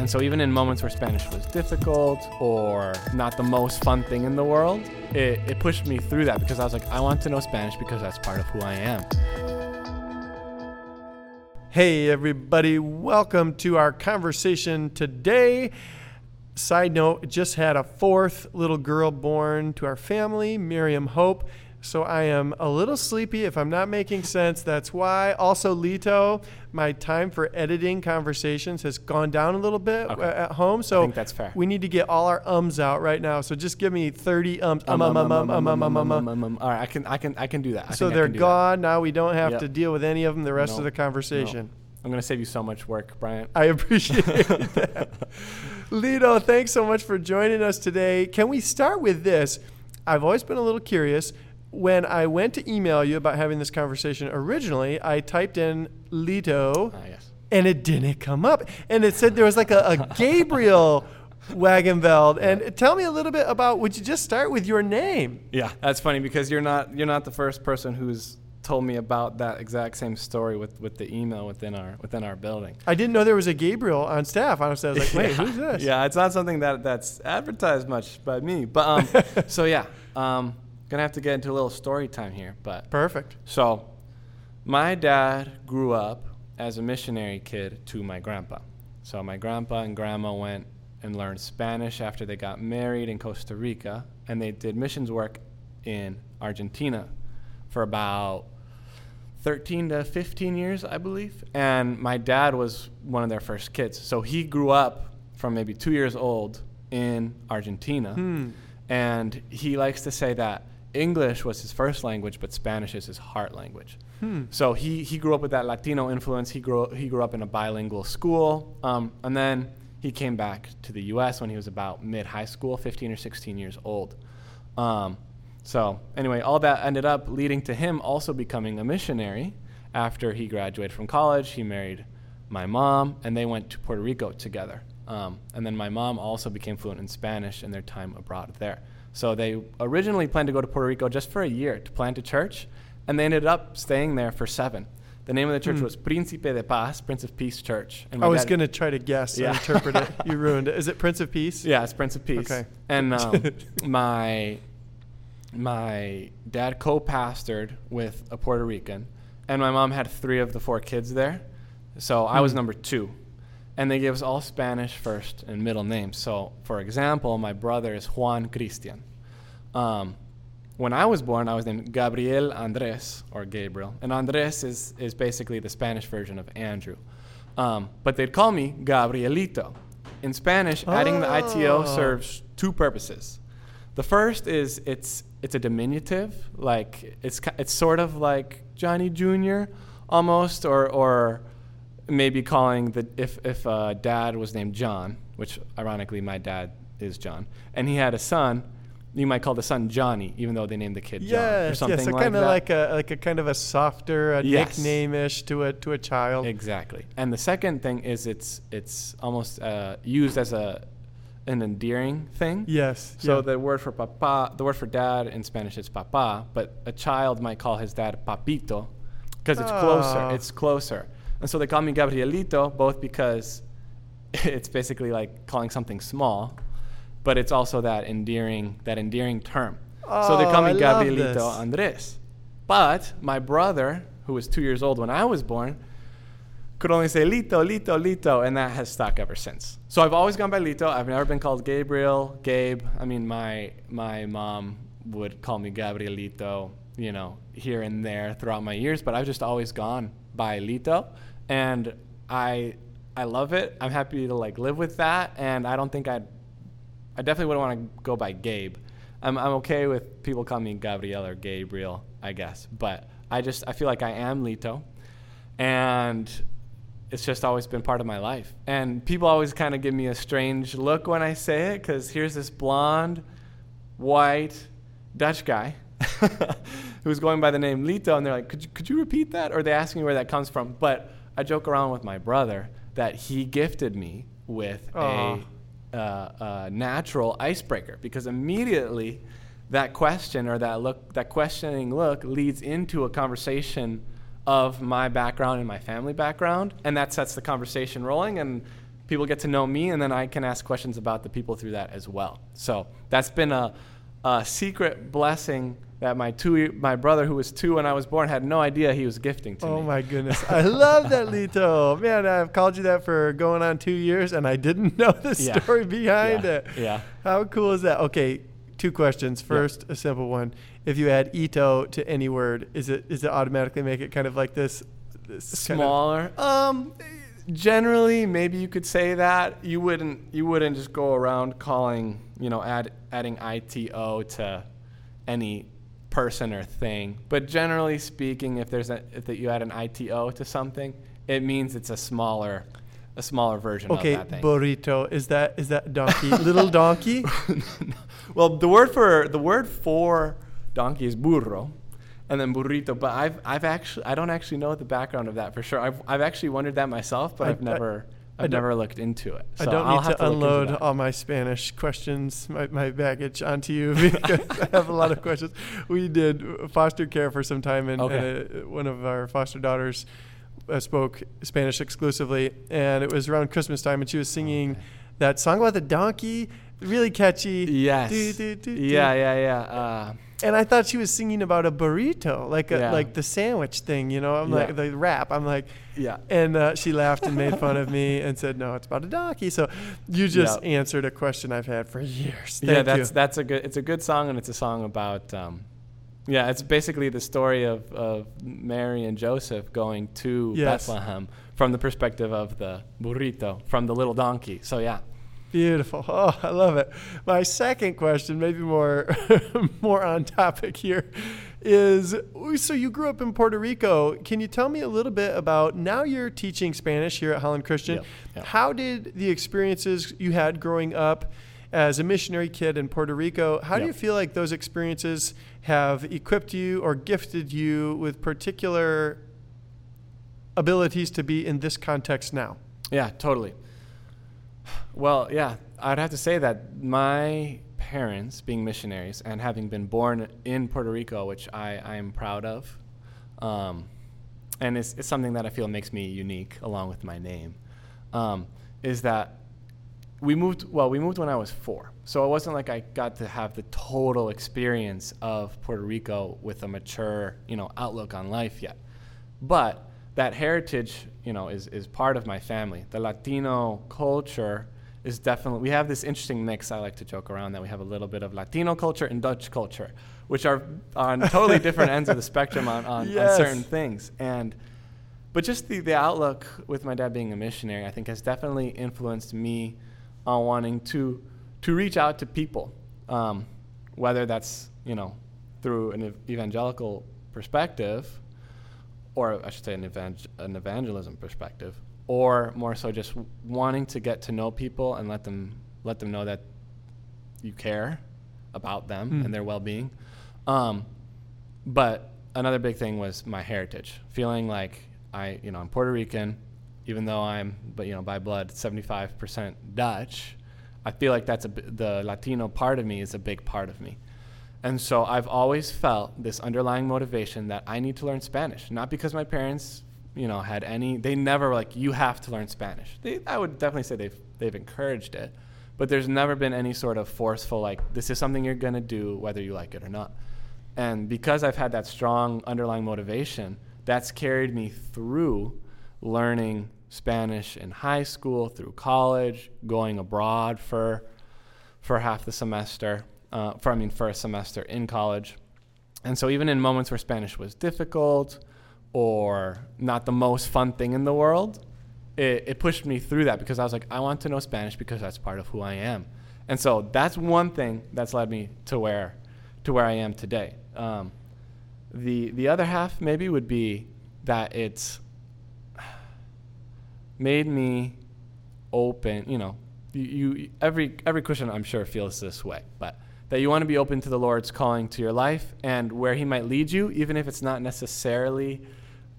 And so, even in moments where Spanish was difficult or not the most fun thing in the world, it, it pushed me through that because I was like, I want to know Spanish because that's part of who I am. Hey, everybody, welcome to our conversation today. Side note, just had a fourth little girl born to our family, Miriam Hope. So I am a little sleepy. If I'm not making sense, that's why. Also, Lito, my time for editing conversations has gone down a little bit Okay. uh, at home. So I think that's fair. we need to get all our ums out right now. So just give me 30 ums. Um, um, um, um, um, um, um, um, um. um. All right, I can, I can, I can do that. I So they're do that. gone. Now we don't have Yep. to deal with any of them the rest No. of the conversation. I'm gonna save you so much work, Bryant. I appreciate that. Lito, thanks so much for joining us today. Can we start with this? I've always been a little curious. When I went to email you about having this conversation originally, I typed in Lito Ah, yes. and it didn't come up. And it said there was like a, a Gabriel Wagenveld. And tell me a little bit about, would you just start with your name? Yeah, that's funny because you're not you're not the first person who's told me about that exact same story with, with the email within our within our building. I didn't know there was a Gabriel on staff. Honestly, I was like, wait, yeah. who's this? Yeah, it's not something that that's advertised much by me. But um, so yeah, um, gonna have to get into a little story time here. But Perfect. so, my dad grew up as a missionary kid to my grandpa. So my grandpa and grandma went and learned Spanish after they got married in Costa Rica, and they did missions work in Argentina for about 13 to 15 years, I believe. And my dad was one of their first kids. So he grew up from maybe two years old in Argentina. Hmm. And he likes to say that English was his first language, but Spanish is his heart language. Hmm. So he, he grew up with that Latino influence. He grew, he grew up in a bilingual school. Um, and then he came back to the U.S. when he was about mid high school, 15 or 16 years old. Um, so, anyway, all that ended up leading to him also becoming a missionary. After he graduated from college, he married my mom, and they went to Puerto Rico together. Um, and then my mom also became fluent in Spanish in their time abroad there. So they originally planned to go to Puerto Rico just for a year to plant a church, and they ended up staying there for seven. The name of the church Hmm. was Príncipe de Paz, Prince of Peace Church. And I was going to try to guess Yeah. and interpret it. You ruined it. Is it Prince of Peace? Yeah, it's Prince of Peace. Okay. And um, my my dad co-pastored with a Puerto Rican, and my mom had three of the four kids there, so I was Hmm. number two. And they give us all Spanish first and middle names. So, for example, my brother is Juan Cristian. Um, when I was born, I was named Gabriel Andres or Gabriel, and Andres is is basically the Spanish version of Andrew. Um, but they'd call me Gabrielito. In Spanish, adding the ito Oh. serves two purposes. The first is it's it's a diminutive, like it's it's sort of like Johnny Jr. almost, or or maybe calling the if if uh, dad was named John, which ironically my dad is John, and he had a son, you might call the son Johnny, even though they named the kid John or Yes, something yes. So like kind of like a like a kind of a softer a Yes. nickname-ish to a to a child. Exactly. And the second thing is it's it's almost uh, used as a an endearing thing. Yes. So yeah. the word for papa, the word for dad in Spanish is papa, but a child might call his dad papito because it's Ah. closer. It's closer. And so they call me Gabrielito both because it's basically like calling something small, but it's also that endearing that endearing term. so they Oh, call me I Gabrielito. Andres. But my brother, who was two years old when I was born, could only say Lito, Lito, Lito, and that has stuck ever since. So I've always gone by Lito. I've never been called Gabriel, Gabe. I mean, my my mom would call me Gabrielito, you know, here and there throughout my years, but I've just always gone by Lito, and I I love it. I'm happy to like live with that, and I don't think I'd I definitely wouldn't want to go by Gabe. I'm I'm okay with people calling me Gabriel or Gabriel, I guess, but I just I feel like I am Lito, and it's just always been part of my life. And people always kind of give me a strange look when I say it because here's this blonde, white Dutch guy who's going by the name Lito, and they're like, could you, could you repeat that? Or they ask me where that comes from. But I joke around with my brother that he gifted me with a, uh, a natural icebreaker because immediately that question or that look, that questioning look leads into a conversation of my background and my family background, and that sets the conversation rolling. And people get to know me, and then I can ask questions about the people through that as well. So that's been a, a secret blessing that my two my brother who was two when I was born had no idea he was gifting to Oh me. Oh my goodness. I love that, Lito. Man, I've called you that for going on two years and I didn't know the Yeah. story behind yeah. it. Yeah. How cool is that? Okay, two questions. First, a simple one. If you add ito to any word, is it is it automatically make it kind of like this, this kind of- Smaller. um, generally, maybe you could say that. You wouldn't. You wouldn't just go around calling. You know, add adding ito to any person or thing. But generally speaking, if there's a if that you add an ito to something, it means it's a smaller, a smaller version okay, of that thing. burrito. Is that is that donkey? Little donkey? well, the word for the word for donkey is burro, and then burrito. But I've I've actually I don't actually know the background of that for sure. I've I've actually wondered that myself, but I- I've never I I've never looked into it. I don't I'll need have to look unload all my Spanish questions, my, my baggage onto you because I have a lot of questions. We did foster care for some time, and, Okay. and uh, one of our foster daughters uh, spoke Spanish exclusively, and it was around Christmas time, and she was singing Okay. that song about the donkey, really catchy. Yes. Do, do, do. yeah, yeah, yeah. Uh, And I thought she was singing about a burrito, like a, Yeah. like the sandwich thing, you know. I'm Yeah. like the wrap. I'm like, yeah. and uh, she laughed and made fun of me and said, "No, it's about a donkey." So you just Yeah. answered a question I've had for years. yeah, that's you. that's a good. It's a good song, and it's a song about. Um, yeah, it's basically the story of, of Mary and Joseph going to Yes. Bethlehem from the perspective of the burrito, from the little donkey. So yeah. Beautiful. Oh, I love it. My second question, maybe more more on topic here, is so you grew up in Puerto Rico. Can you tell me a little bit about now you're teaching Spanish here at Holland Christian? Yep, yep. How did the experiences you had growing up as a missionary kid in Puerto Rico, how do you feel like those experiences have equipped you or gifted you with particular abilities to be in this context now? Yeah, totally. Well, yeah, I'd have to say that my parents, being missionaries and having been born in Puerto Rico, which I, I am proud of, um, and it's, it's something that I feel makes me unique along with my name, um, is that we moved, well, we moved when I was four. So it wasn't like I got to have the total experience of Puerto Rico with a mature, you know, outlook on life yet. But that heritage, you know, is, is part of my family. The Latino culture is definitely, we have this interesting mix. I like to joke around that we have a little bit of Latino culture and Dutch culture, which are on totally different ends of the spectrum on, on, Yes. on certain things. And, but just the, the outlook with my dad being a missionary, I think has definitely influenced me on wanting to, to reach out to people, um, whether that's, you know, through an evangelical perspective, or I should say an, evang- an evangelism perspective, or more so just wanting to get to know people and let them let them know that you care about them Mm. and their well-being. Um, but another big thing was my heritage, feeling like I, you know, I'm Puerto Rican, even though I'm, but you know, by blood, 75% Dutch. I feel like that's a the Latino part of me is a big part of me. And so I've always felt this underlying motivation that I need to learn Spanish, not because my parents, you know, had any. They never like you have to learn Spanish. They, I would definitely say they've they've encouraged it, but there's never been any sort of forceful like this is something you're gonna do whether you like it or not. And because I've had that strong underlying motivation, that's carried me through learning Spanish in high school, through college, going abroad for for half the semester, uh, for I mean for a semester in college. And so even in moments where Spanish was difficult or not the most fun thing in the world, it, it pushed me through that because I was like, I want to know Spanish because that's part of who I am. And so that's one thing that's led me to where to where I am today. Um, the the other half maybe would be that it's made me open. You know, you, you every every Christian I'm sure feels this way, but that you want to be open to the Lord's calling to your life and where He might lead you, even if it's not necessarily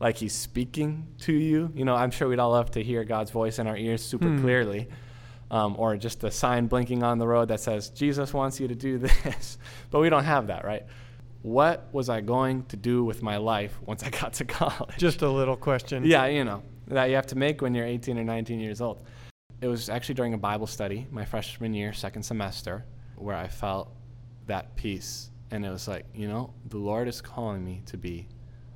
like He's speaking to you. You know, I'm sure we'd all love to hear God's voice in our ears super Hmm. clearly. Um, or just a sign blinking on the road that says Jesus wants you to do this, but we don't have that, right? What was I going to do with my life once I got to college? Just a little question. Yeah, you know, that you have to make when you're 18 or 19 years old. it was actually during a Bible study my freshman year, second semester, where I felt that peace. And it was like, you know, the Lord is calling me to be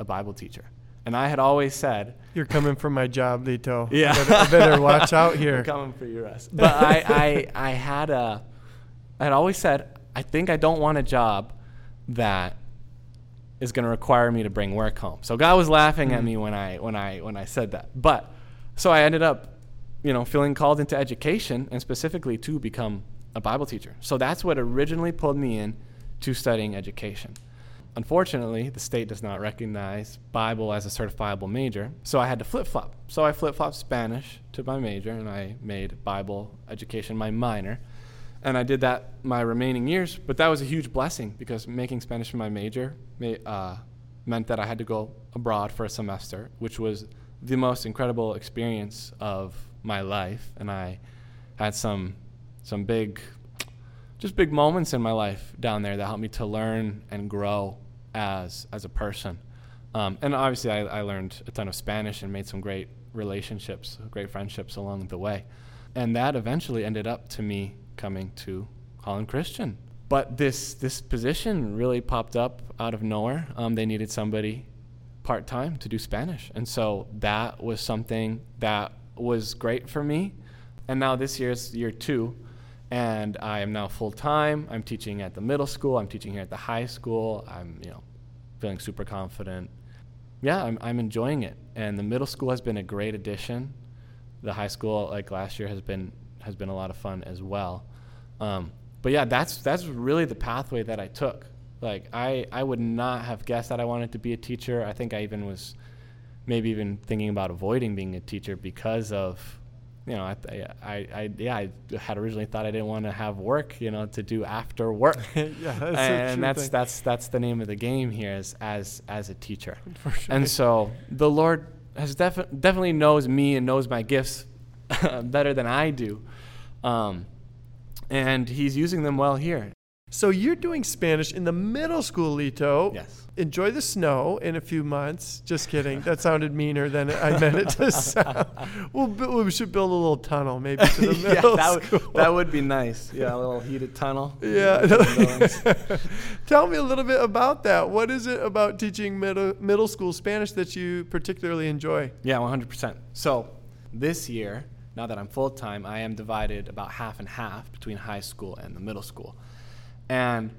a Bible teacher. And I had always said, You're coming for my job, Lito. Yeah. I better, I better watch out here. I'm coming for your ass. But I, I, I had a, I had always said, I think I don't want a job that is going to require me to bring work home. So God was laughing at Mhm. me when I, when I, when I said that. But so I ended up, you know, feeling called into education and specifically to become a Bible teacher. So that's what originally pulled me in to studying education. Unfortunately, the state does not recognize Bible as a certifiable major, so I had to flip flop. So I flip flopped Spanish to my major, and I made Bible education my minor. And I did that my remaining years, but that was a huge blessing because making Spanish my major ma- uh, meant that I had to go abroad for a semester, which was the most incredible experience of my life. And I had some some big just big moments in my life down there that helped me to learn and grow as as a person. Um, and obviously, I, I learned a ton of Spanish and made some great relationships, great friendships along the way. And that eventually ended up to me coming to Holland Christian. But this this position really popped up out of nowhere. Um, they needed somebody part time to do Spanish, and so that was something that was great for me. And now this year's year two, and I am now full time. I'm teaching at the middle school. I'm teaching here at the high school. I'm you know feeling super confident. Yeah, I'm I'm enjoying it. And the middle school has been a great addition. The high school like last year has been has been a lot of fun as well. Um, but yeah, that's that's really the pathway that I took. Like I I would not have guessed that I wanted to be a teacher. I think I even was maybe even thinking about avoiding being a teacher because of you know, I, I, I, yeah, I had originally thought I didn't want to have work, you know, to do after work, yeah, that's and that's thing. that's that's the name of the game here as as as a teacher. For sure. And so the Lord has defi- definitely knows me and knows my gifts better than I do, um, and He's using them well here. So you're doing Spanish in the middle school, Lito. Yes. Enjoy the snow in a few months. Just kidding. That sounded meaner than I meant it to sound. We'll, we should build a little tunnel maybe to the yeah, middle that, school. would, that would be nice. Yeah, a little heated tunnel. Yeah. Tell me a little bit about that. What is it about teaching middle middle school Spanish that you particularly enjoy? Yeah, 100%. So this year, now that I'm full time, I am divided about half and half between high school and the middle school. And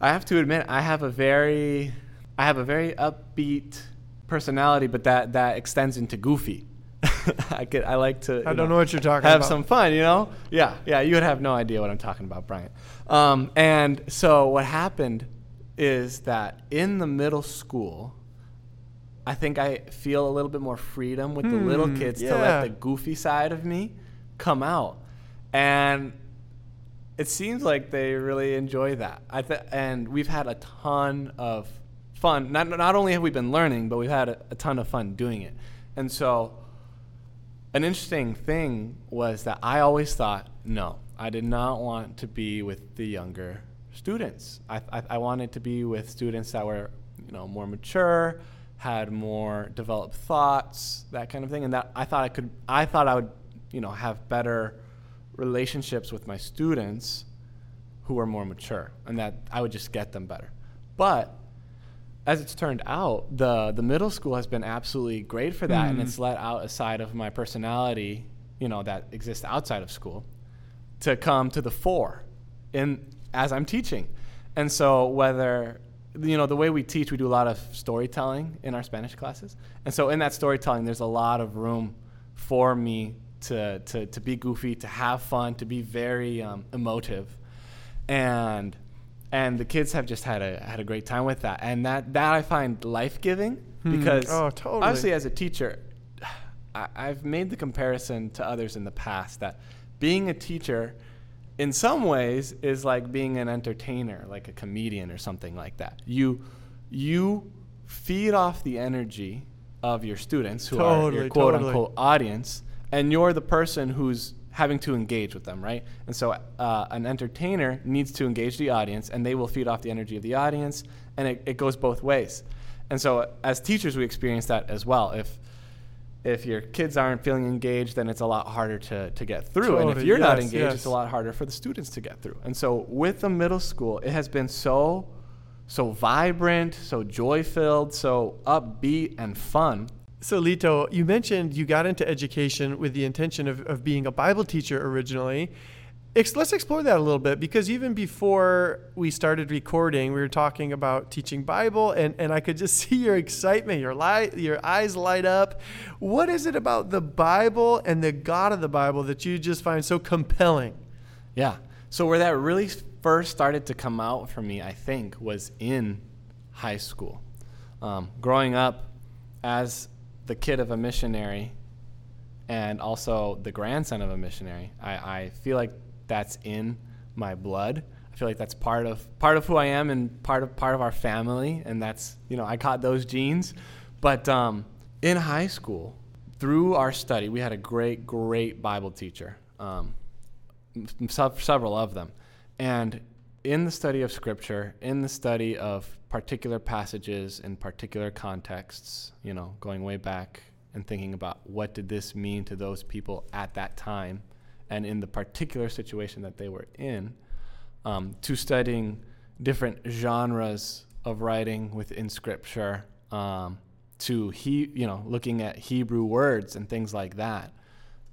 I have to admit, I have a very, I have a very upbeat personality, but that that extends into goofy. I could, I like to. I don't know what you're talking have about. some fun, you know? Yeah, yeah, you would have no idea what I'm talking about, Brian. Um, and so what happened is that in the middle school, I think I feel a little bit more freedom with the little Hmm, kids to yeah. let the goofy side of me come out. And it seems like they really enjoy that. I th- and we've had a ton of fun. Not not only have we been learning, but we've had a, a ton of fun doing it. And so an interesting thing was that I always thought, no, I did not want to be with the younger students. I, I, I wanted to be with students that were, you know, more mature, had more developed thoughts, that kind of thing. And that I thought I could, I thought I would, you know, have better relationships with my students who are more mature, and that I would just get them better. But as it's turned out, the the middle school has been absolutely great for that, and Hmm. it's let out a side of my personality, you know, that exists outside of school, to come to the fore, in as I'm teaching, and so whether you know the way we teach, we do a lot of storytelling in our Spanish classes, and so in that storytelling, there's a lot of room for me to to to be goofy, to have fun, to be very um, emotive, and and the kids have just had a had a great time with that, and that that I find life giving Hmm. because Oh, totally. obviously as a teacher, I, I've made the comparison to others in the past that being a teacher, in some ways, is like being an entertainer, like a comedian or something like that. You you feed off the energy of your students who are your quote totally. unquote audience, and you're the person who's having to engage with them, right? And so uh, an entertainer needs to engage the audience, and they will feed off the energy of the audience, and it, it goes both ways. And so as teachers, we experience that as well. If if your kids aren't feeling engaged, then it's a lot harder to, to get through. and if you're not engaged, yes. it's a lot harder for the students to get through. And so with the middle school, it has been so so vibrant, so joy filled, so upbeat and fun. So, Lito, you mentioned you got into education with the intention of, of being a Bible teacher originally. Ex- let's explore that a little bit because even before we started recording, we were talking about teaching Bible, and, and I could just see your excitement, your, light, your eyes light up. What is it about the Bible and the God of the Bible that you just find so compelling? Yeah. So where that really first started to come out for me, I think, was in high school. Um, growing up as the kid of a missionary and also the grandson of a missionary, I, I feel like that's in my blood. I feel like that's part of part of who I am and part of part of our family, and that's you know I caught those genes. But um, in high school, through our study, we had a great, great Bible teacher. Um, several of them. And in the study of Scripture, in the study of particular passages in particular contexts, you know, going way back and thinking about what did this mean to those people at that time and in the particular situation that they were in, um, to studying different genres of writing within Scripture, um, to he, you know, looking at Hebrew words and things like that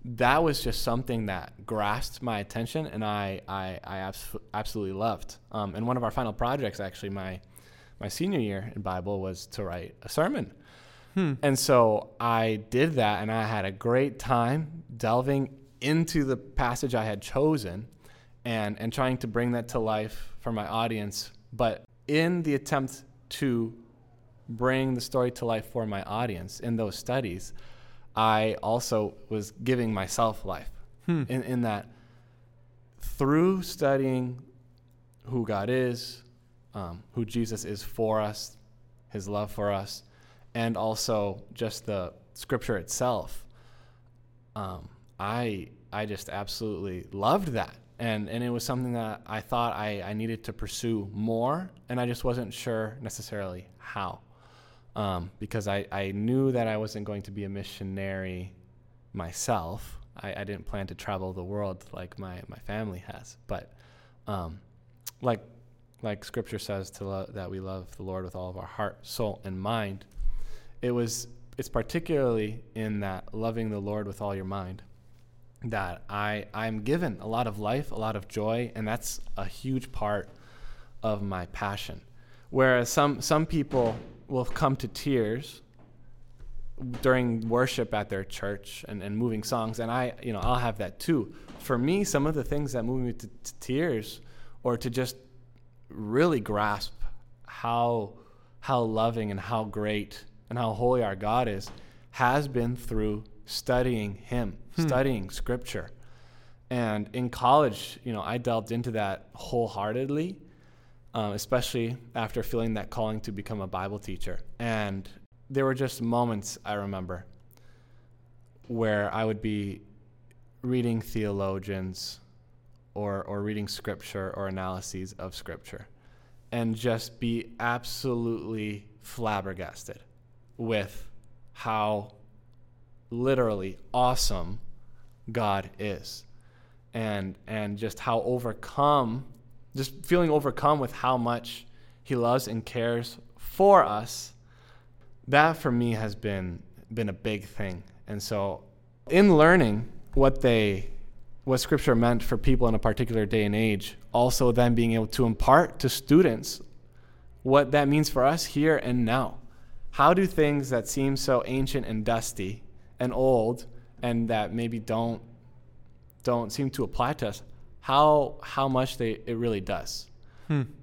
that was just something that grasped my attention and I, I, I abs- absolutely loved. Um, and one of our final projects, actually, my, my senior year in Bible was to write a sermon. And so I did that and I had a great time delving into the passage I had chosen and, and trying to bring that to life for my audience. But in the attempt to bring the story to life for my audience in those studies, I also was giving myself life in, in that through studying who God is, um, who Jesus is for us, his love for us, and also just the scripture itself, um, I, I just absolutely loved that. And, and it was something that I thought I, I needed to pursue more, and I just wasn't sure necessarily how um, because I, I knew that I wasn't going to be a missionary myself. I, I didn't plan to travel the world like my, my family has. But um, like, like Scripture says to lo- that we love the Lord with all of our heart, soul, and mind, it was it's particularly in that loving the Lord with all your mind that I I'm given a lot of life, a lot of joy, and that's a huge part of my passion. Whereas some some people will come to tears during worship at their church and, and moving songs. And i you know i'll have that too. For me some of the things that move me to, to tears or to just really grasp how how loving and how great and how holy our god is has been through studying him hmm. studying scripture. And in college you know i delved into that wholeheartedly um, especially after feeling that calling to become a Bible teacher. And there were just moments I remember where I would be reading theologians or, or reading scripture or analyses of scripture and just be absolutely flabbergasted with how literally awesome God is and and just how overcome just feeling overcome with how much he loves and cares for us that for me has been been a big thing. And so in learning what they what scripture meant for people in a particular day and age also then being able to impart to students what that means for us here and now. How do things that seem so ancient and dusty and old and that maybe don't don't seem to apply to us how how much they it really does.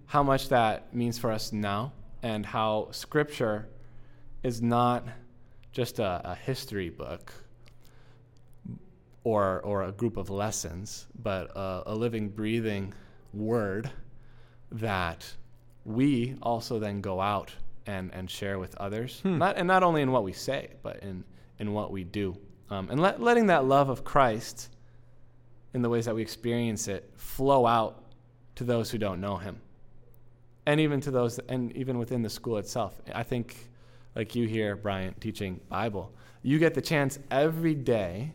How much that means for us now and how scripture is not just a, a history book or or a group of lessons but a, a living breathing word that we also then go out and, and share with others. Not and not only in what we say but in in what we do. Um, and let, letting that love of christ in the ways that we experience it flow out to those who don't know him and even to those and even within the school itself i think like you here, Bryant, teaching Bible, you get the chance every day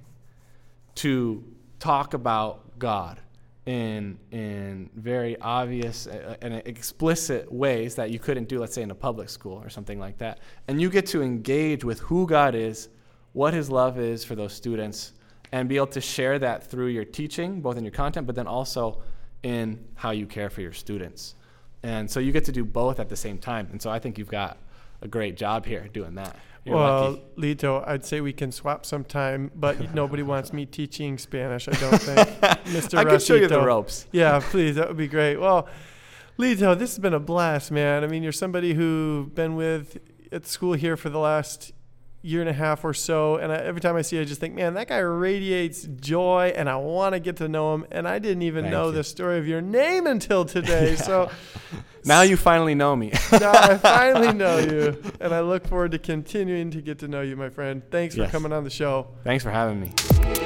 to talk about God in in very obvious uh, and explicit ways that you couldn't do, let's say, in a public school or something like that. And you get to engage with who God is, what His love is for those students, and be able to share that through your teaching, both in your content, but then also in how you care for your students. And so you get to do both at the same time. And so I think you've got a great job here doing that. You're well, lucky. Lito, I'd say we can swap sometime, but nobody wants me teaching Spanish, I don't think. Mr. I can show you the ropes. Yeah, please. That would be great. Well, Lito, this has been a blast, man. I mean, you're somebody who been with at school here for the last year and a half or so, and I, every time I see you, I just think, man, that guy radiates joy, and I want to get to know him. And I didn't even Thank know you. the story of your name until today. So Now you finally know me. now I finally know you, and I look forward to continuing to get to know you, my friend. Thanks for coming on the show. Thanks for having me.